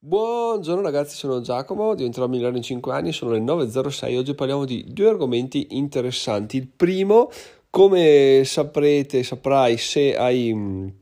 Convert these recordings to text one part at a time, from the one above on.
Buongiorno ragazzi, sono Giacomo, diventerò migliore in 5 anni, sono le 9.06, oggi parliamo di due argomenti interessanti. Il primo, come saprete, saprai se hai mh,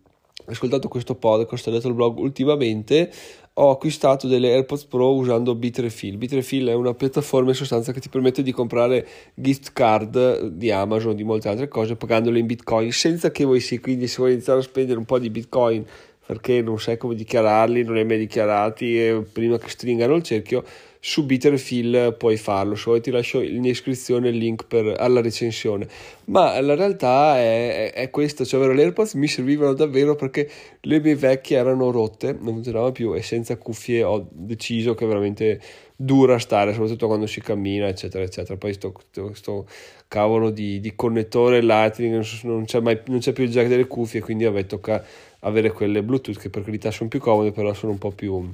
ascoltato questo podcast, ho letto il blog ultimamente, ho acquistato delle AirPods Pro usando Bitrefill. Bitrefill è una piattaforma in sostanza che ti permette di comprare gift card di Amazon, di molte altre cose, pagandole in Bitcoin senza che voi sia, quindi se vuoi iniziare a spendere un po' di Bitcoin perché non sai come dichiararli, non li hai mai dichiarati e prima che stringano il cerchio, su Bitterfill puoi farlo, se vuoi ti lascio in descrizione il link per, alla recensione. Ma la realtà è, è, è questa, cioè ovvero le AirPods mi servivano davvero perché le mie vecchie erano rotte, non funzionavano più e senza cuffie ho deciso che veramente dura stare, soprattutto quando si cammina, eccetera, eccetera. Poi sto, sto cavolo di, di, connettore Lightning, non c'è, mai, non c'è più il jack delle cuffie, quindi vabbè, tocca avere quelle Bluetooth che per carità sono più comode, però sono un po' più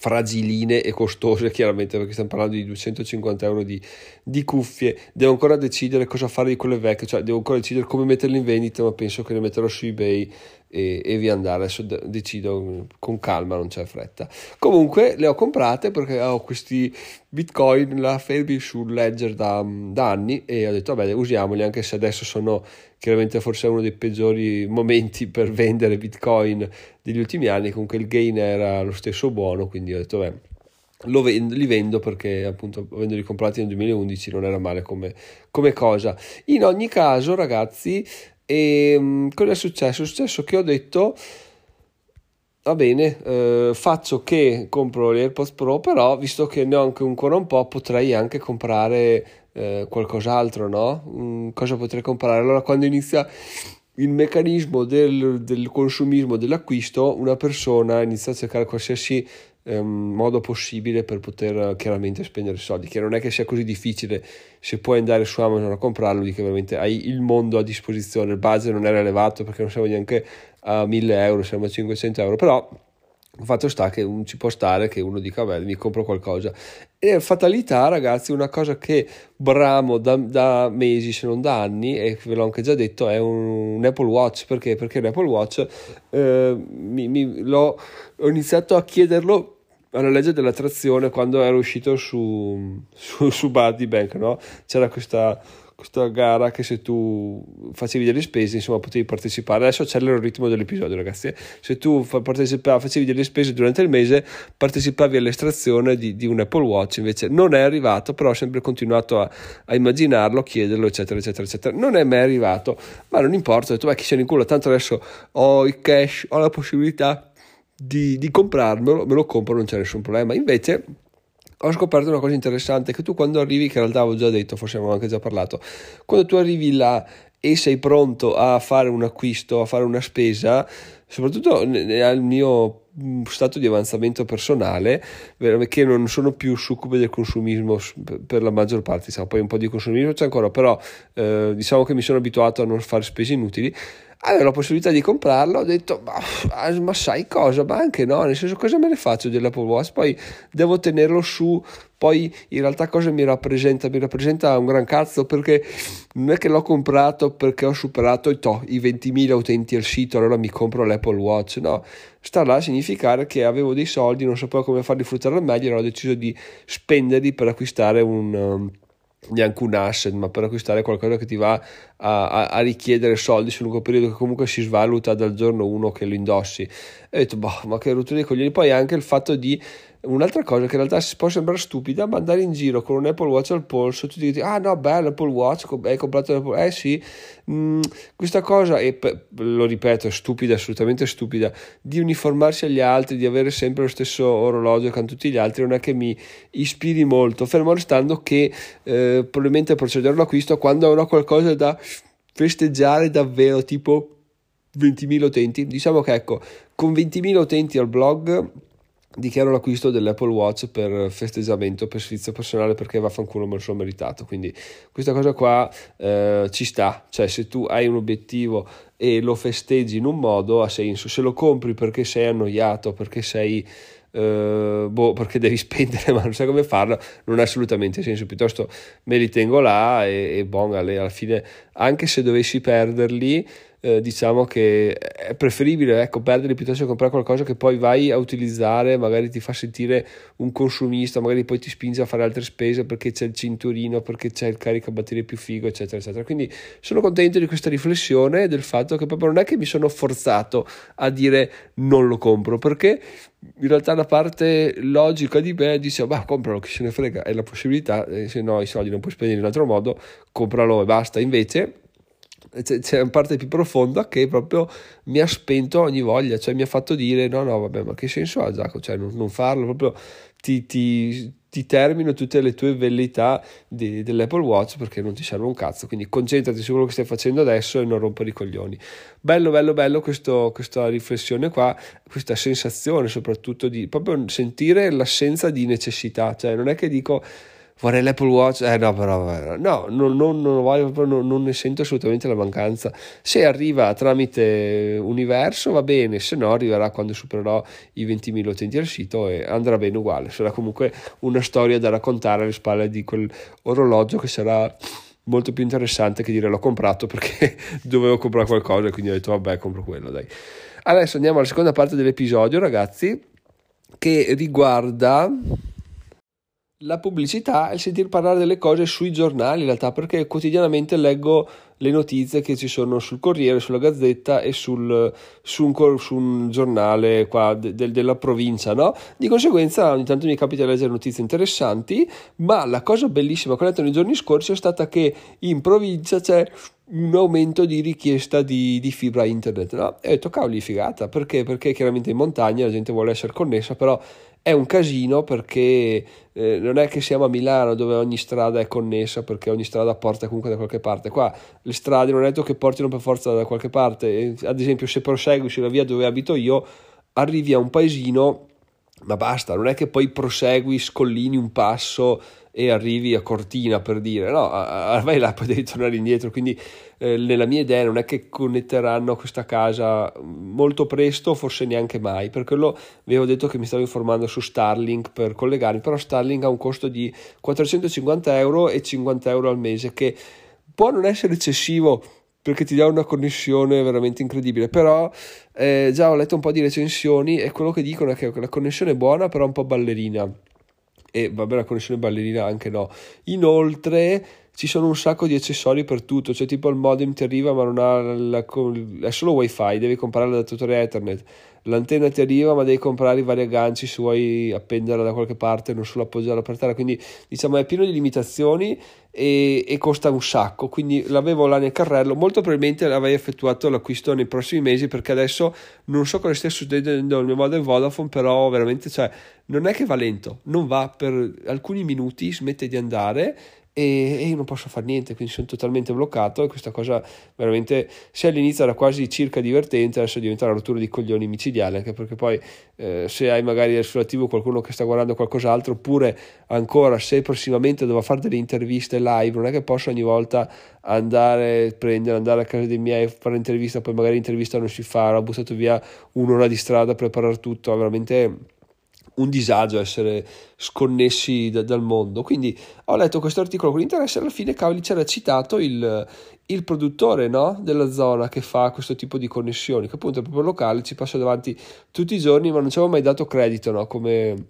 fragiline e costose chiaramente perché stiamo parlando di 250 euro di, di, cuffie. Devo ancora decidere cosa fare di quelle vecchie cioè devo ancora decidere come metterle in vendita ma penso che le metterò su ebay e, e via andare. Adesso decido con calma non c'è fretta. Comunque le ho comprate perché ho questi bitcoin la Fairby sul ledger da, da anni e ho detto vabbè usiamoli anche se adesso sono chiaramente forse uno dei peggiori momenti per vendere bitcoin degli ultimi anni, comunque il gain era lo stesso buono, quindi ho detto beh, vendo, li vendo perché appunto avendoli comprati nel 2011 non era male come, come cosa. In ogni caso ragazzi, ehm, cosa è successo? È successo che ho detto va bene, eh, faccio che compro gli AirPods Pro, però visto che ne ho anche ancora un po', potrei anche comprare eh, qualcos'altro, no? Mm, cosa potrei comprare? Allora, quando inizia il meccanismo del, del, consumismo, dell'acquisto, una persona inizia a cercare qualsiasi ehm, modo possibile per poter chiaramente spendere soldi, che non è che sia così difficile, se puoi andare su Amazon a comprarlo, di che veramente hai il mondo a disposizione, il budget non era elevato perché non siamo neanche a 1000 euro, siamo a 500 euro, però il fatto sta che ci può stare che uno dica, beh, mi compro qualcosa. E fatalità, ragazzi, una cosa che bramo da, da, mesi, se non da anni, e ve l'ho anche già detto, è un, un Apple Watch. Perché? Perché l'Apple Watch eh, mi, mi, l'ho, ho iniziato a chiederlo alla legge dell'attrazione quando ero uscito su, su, su Buddy Bank, no? C'era questa questa gara che se tu facevi delle spese insomma potevi partecipare. Adesso accelero il ritmo dell'episodio ragazzi se tu facevi delle spese durante il mese partecipavi all'estrazione di, di, un Apple Watch. Invece non è arrivato però ho sempre continuato a, a immaginarlo chiederlo eccetera eccetera eccetera. Non è mai arrivato ma non importa. Ho detto beh chi se ne culo tanto adesso ho il cash ho la possibilità di, di comprarmelo me lo compro non c'è nessun problema. Invece ho scoperto una cosa interessante che tu quando arrivi, che in realtà avevo già detto, forse avevo anche già parlato, quando tu arrivi là e sei pronto a fare un acquisto, a fare una spesa, soprattutto nel mio mm, stato di avanzamento personale, che non sono più succube del consumismo per la maggior parte, diciamo, poi un po' di consumismo c'è ancora, però eh, diciamo che mi sono abituato a non fare spese inutili avevo la possibilità di comprarlo, ho detto, ma, ma, sai cosa? Ma anche no, nel senso cosa me ne faccio dell'Apple Watch? Poi devo tenerlo su, poi in realtà cosa mi rappresenta? Mi rappresenta un gran cazzo perché non è che l'ho comprato perché ho superato i, to, i 20.000 utenti al sito, allora mi compro l'Apple Watch, no. Sta là a significare che avevo dei soldi, non sapevo come farli fruttare al meglio, allora ho deciso di spenderli per acquistare un... Um, neanche un asset, ma per acquistare qualcosa che ti va a, a, a, richiedere soldi su un lungo periodo che comunque si svaluta dal giorno 1 che lo indossi. E ho detto, boh, ma che rottura di coglioni. Poi anche il fatto di Un'altra cosa che in realtà può sembrare stupida, ma andare in giro con un Apple Watch al polso, tu ti dici, ah no, bello Apple Watch, hai comprato l'Apple Eh sì, mm, questa cosa, e lo ripeto, è stupida, assolutamente stupida, di uniformarsi agli altri, di avere sempre lo stesso orologio con tutti gli altri, non è che mi ispiri molto, fermo restando che eh, probabilmente procederò all'acquisto quando avrò qualcosa da festeggiare davvero, tipo 20.000 utenti. Diciamo che ecco, con 20.000 utenti al blog dichiaro l'acquisto dell'Apple Watch per festeggiamento, per sfizio personale perché vaffanculo me lo sono meritato. Quindi questa cosa qua eh, ci sta. Cioè se tu hai un obiettivo e lo festeggi in un modo ha senso. Se lo compri perché sei annoiato perché sei Uh, boh, perché devi spendere ma non sai come farlo non ha assolutamente senso. Piuttosto me li tengo là e, e bon, alla fine anche se dovessi perderli eh, diciamo che è preferibile ecco, perdere piuttosto che comprare qualcosa che poi vai a utilizzare, magari ti fa sentire un consumista, magari poi ti spinge a fare altre spese perché c'è il cinturino, perché c'è il caricabatterie più figo, eccetera, eccetera. Quindi sono contento di questa riflessione del fatto che proprio non è che mi sono forzato a dire non lo compro, perché in realtà la parte logica di me dice ma compralo che se ne frega è la possibilità se no i soldi non puoi spendere in altro modo compralo e basta invece c'è una parte più profonda che proprio mi ha spento ogni voglia, cioè mi ha fatto dire no no vabbè ma che senso ha Giacomo, cioè non, non farlo, proprio ti, ti, ti, termino tutte le tue velleità di, dell'Apple Watch perché non ti serve un cazzo, quindi concentrati su quello che stai facendo adesso e non rompere i coglioni. Bello bello bello questo, questa riflessione qua, questa sensazione soprattutto di proprio sentire l'assenza di necessità, cioè non è che dico vorrei l'Apple Watch, eh no però no, non, non, non, non, non ne sento assolutamente la mancanza, se arriva tramite Universo va bene, se no arriverà quando supererò i 20.000 utenti al sito e andrà bene uguale, sarà comunque una storia da raccontare alle spalle di quell'orologio che sarà molto più interessante che dire l'ho comprato perché dovevo comprare qualcosa e quindi ho detto vabbè compro quello dai. Adesso andiamo alla seconda parte dell'episodio ragazzi che riguarda la pubblicità il sentir parlare delle cose sui giornali in realtà perché quotidianamente leggo le notizie che ci sono sul Corriere, sulla Gazzetta e sul, su, un, su, un, giornale qua de, de, della provincia, no? Di conseguenza ogni tanto mi capita di leggere notizie interessanti, ma la cosa bellissima che ho letto nei giorni scorsi è stata che in provincia c'è un aumento di richiesta di, di fibra internet, no? E ho detto cavoli figata, perché? Perché chiaramente in montagna la gente vuole essere connessa, però è un casino perché eh, non è che siamo a Milano dove ogni strada è connessa perché ogni strada porta comunque da qualche parte. Qua le strade non è detto che portino per forza da qualche parte. Ad esempio, se prosegui sulla via dove abito io, arrivi a un paesino, ma basta, non è che poi prosegui, scollini un passo e arrivi a Cortina per dire, no, vai là poi devi tornare indietro, quindi eh, nella mia idea non è che connetteranno questa casa molto presto, forse neanche mai, per quello vi avevo detto che mi stavo informando su Starlink per collegarmi, però Starlink ha un costo di 450 euro e 50 euro al mese, che può non essere eccessivo perché ti dà una connessione veramente incredibile. Però eh, già ho letto un po' di recensioni e quello che dicono è che la connessione è buona, però un po' ballerina e vabbè la connessione ballerina anche no. Inoltre ci sono un sacco di accessori per tutto, cioè tipo il modem ti arriva ma non ha la, è solo wifi, devi comprare l'adattatore ethernet, l'antenna ti arriva ma devi comprare i vari agganci se vuoi appenderla da qualche parte, non solo appoggiarla per terra, quindi diciamo è pieno di limitazioni e, e, costa un sacco, quindi l'avevo là nel carrello, molto probabilmente avrei effettuato l'acquisto nei prossimi mesi perché adesso non so cosa stia succedendo nel mio modem Vodafone, però veramente cioè, non è che va lento, non va per alcuni minuti, smette di andare e, io non posso fare niente, quindi sono totalmente bloccato e questa cosa veramente se all'inizio era quasi circa divertente, adesso diventa una rottura di coglioni micidiale, anche perché poi eh, se hai magari sul attivo qualcuno che sta guardando qualcos'altro, oppure ancora se prossimamente devo fare delle interviste live, non è che posso ogni volta andare, prendere, andare a casa dei miei, fare l'intervista, poi magari l'intervista non si fa, ho buttato via un'ora di strada a preparare tutto, veramente un disagio essere sconnessi da, dal mondo. Quindi ho letto questo articolo con interesse e alla fine cavoli c'era citato il, il produttore no? della zona che fa questo tipo di connessioni, che appunto è proprio locale, ci passa davanti tutti i giorni, ma non ci avevo mai dato credito no? come,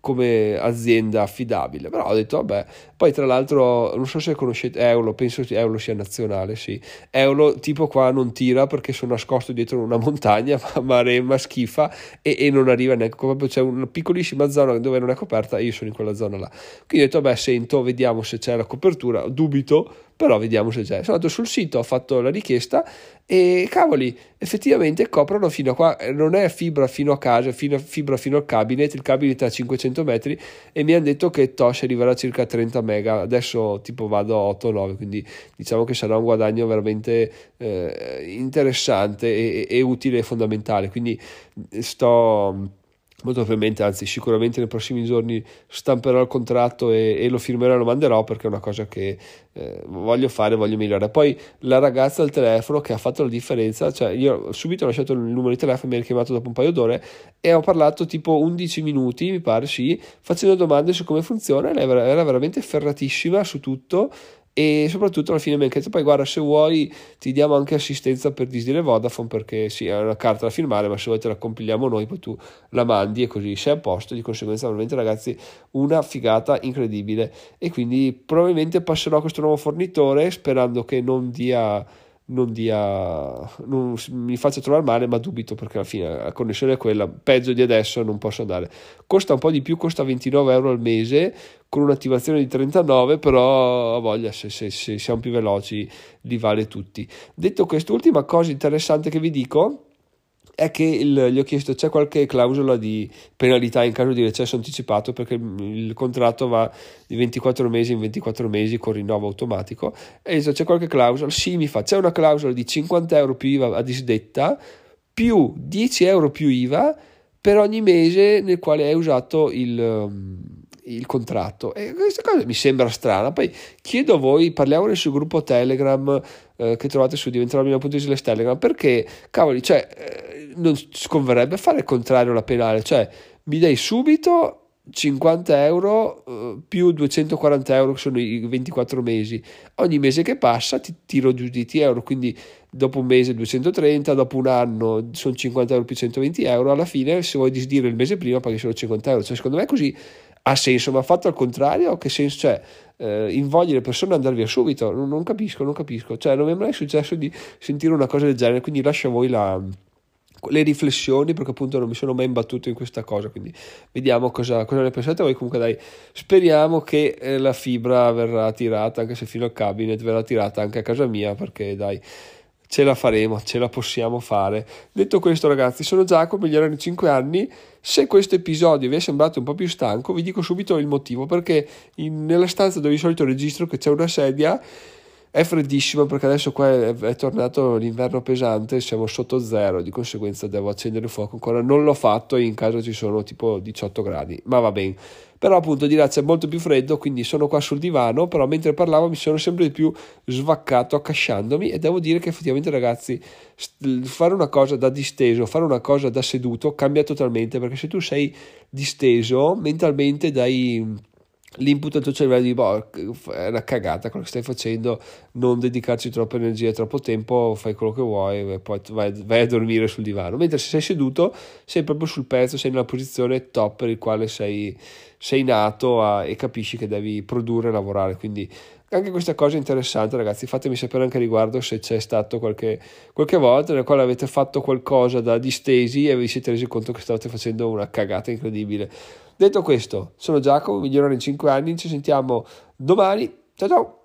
come azienda affidabile, però ho detto vabbè, poi tra l'altro non so se conoscete Eolo, penso che Eolo sia nazionale, sì, Eolo tipo qua non tira perché sono nascosto dietro una montagna, ma, ma remma, schifa e, e, non arriva neanche, proprio c'è una piccolissima zona dove non è coperta e io sono in quella zona là, quindi ho detto vabbè sento, vediamo se c'è la copertura, dubito, però vediamo se c'è. Sono andato sul sito, ho fatto la richiesta e cavoli, effettivamente coprono fino a qua, non è fibra fino a casa, fino, fibra fino al cabinet, il cabinet è a 500 metri e mi hanno detto che Tosh arriverà a circa 30 mega, adesso tipo vado a 8-9, quindi diciamo che sarà un guadagno veramente eh, interessante e, e utile e fondamentale, quindi sto molto probabilmente, anzi sicuramente nei prossimi giorni stamperò il contratto e, e lo firmerò e lo manderò perché è una cosa che eh, voglio fare, voglio migliorare. Poi la ragazza al telefono che ha fatto la differenza, cioè io subito ho lasciato il numero di telefono, mi ha chiamato dopo un paio d'ore e ho parlato tipo 11 minuti, mi pare sì, facendo domande su come funziona, lei era veramente ferratissima su tutto e soprattutto alla fine mi hanno detto poi guarda se vuoi ti diamo anche assistenza per disdire Vodafone perché sì è una carta da firmare ma se vuoi te la compiliamo noi poi tu la mandi e così sei a posto. Di conseguenza veramente ragazzi una figata incredibile. E quindi probabilmente passerò a questo nuovo fornitore sperando che non dia non dia non mi faccia trovare male ma dubito perché alla fine la connessione è quella peggio di adesso non posso andare. Costa un po' di più costa 29 euro al mese con un'attivazione di 39 però a voglia se, se, se siamo più veloci li vale tutti. Detto quest'ultima cosa interessante che vi dico è che il, gli ho chiesto c'è qualche clausola di penalità in caso di recesso anticipato? Perché il contratto va di 24 mesi in 24 mesi con rinnovo automatico. E detto, c'è qualche clausola? Sì mi fa c'è una clausola di 50 euro più IVA a disdetta più 10 euro più IVA per ogni mese nel quale hai usato il, um, il contratto. E questa cosa mi sembra strana. Poi chiedo a voi parliamone sul gruppo telegram eh, che trovate su diventerò.it telegram. Perché cavoli cioè eh, non sconverrebbe fare il contrario alla penale, cioè mi dai subito 50 euro uh, più 240 euro che sono i 24 mesi. Ogni mese che passa ti tiro giù di euro. Quindi dopo un mese 230 dopo un anno sono 50 euro più 120 euro. Alla fine se vuoi disdire il mese prima paghi solo 50 euro. Cioè secondo me così ha senso ma fatto al contrario? Che senso c'è? Eh, invogli le persone ad andare via subito. Non, non capisco non capisco. Cioè non mi è mai successo di sentire una cosa del genere quindi lascio a voi la le riflessioni perché appunto non mi sono mai imbattuto in questa cosa. Quindi vediamo cosa, cosa ne pensate voi. Comunque dai speriamo che eh, la fibra verrà tirata anche se fino al cabinet verrà tirata anche a casa mia perché dai ce la faremo, ce la possiamo fare. Detto questo, ragazzi, sono Giacomo, migliore anni 5 anni. Se questo episodio vi è sembrato un po' più stanco, vi dico subito il motivo, perché in, nella stanza dove di solito registro che c'è una sedia è freddissimo perché adesso qua è, è, tornato l'inverno pesante, siamo sotto zero, di conseguenza devo accendere il fuoco ancora. Non l'ho fatto in casa ci sono tipo 18 gradi, ma va bene. Però appunto di là c'è molto più freddo, quindi sono qua sul divano, però mentre parlavo mi sono sempre di più svaccato accasciandomi e devo dire che effettivamente ragazzi fare una cosa da disteso, fare una cosa da seduto cambia totalmente perché se tu sei disteso mentalmente dai l'input al tuo cervello di boh, è una cagata quello che stai facendo, non dedicarci troppa energia troppo tempo, fai quello che vuoi e poi vai, vai, a dormire sul divano. Mentre se sei seduto sei proprio sul pezzo, sei nella posizione top per il quale sei, sei nato a, e capisci che devi produrre e lavorare. Quindi anche questa cosa è interessante ragazzi, fatemi sapere anche riguardo se c'è stato qualche, qualche volta nel quale avete fatto qualcosa da distesi e vi siete resi conto che state facendo una cagata incredibile Detto questo, sono Giacomo, migliorare in 5 anni, ci sentiamo domani. Ciao ciao!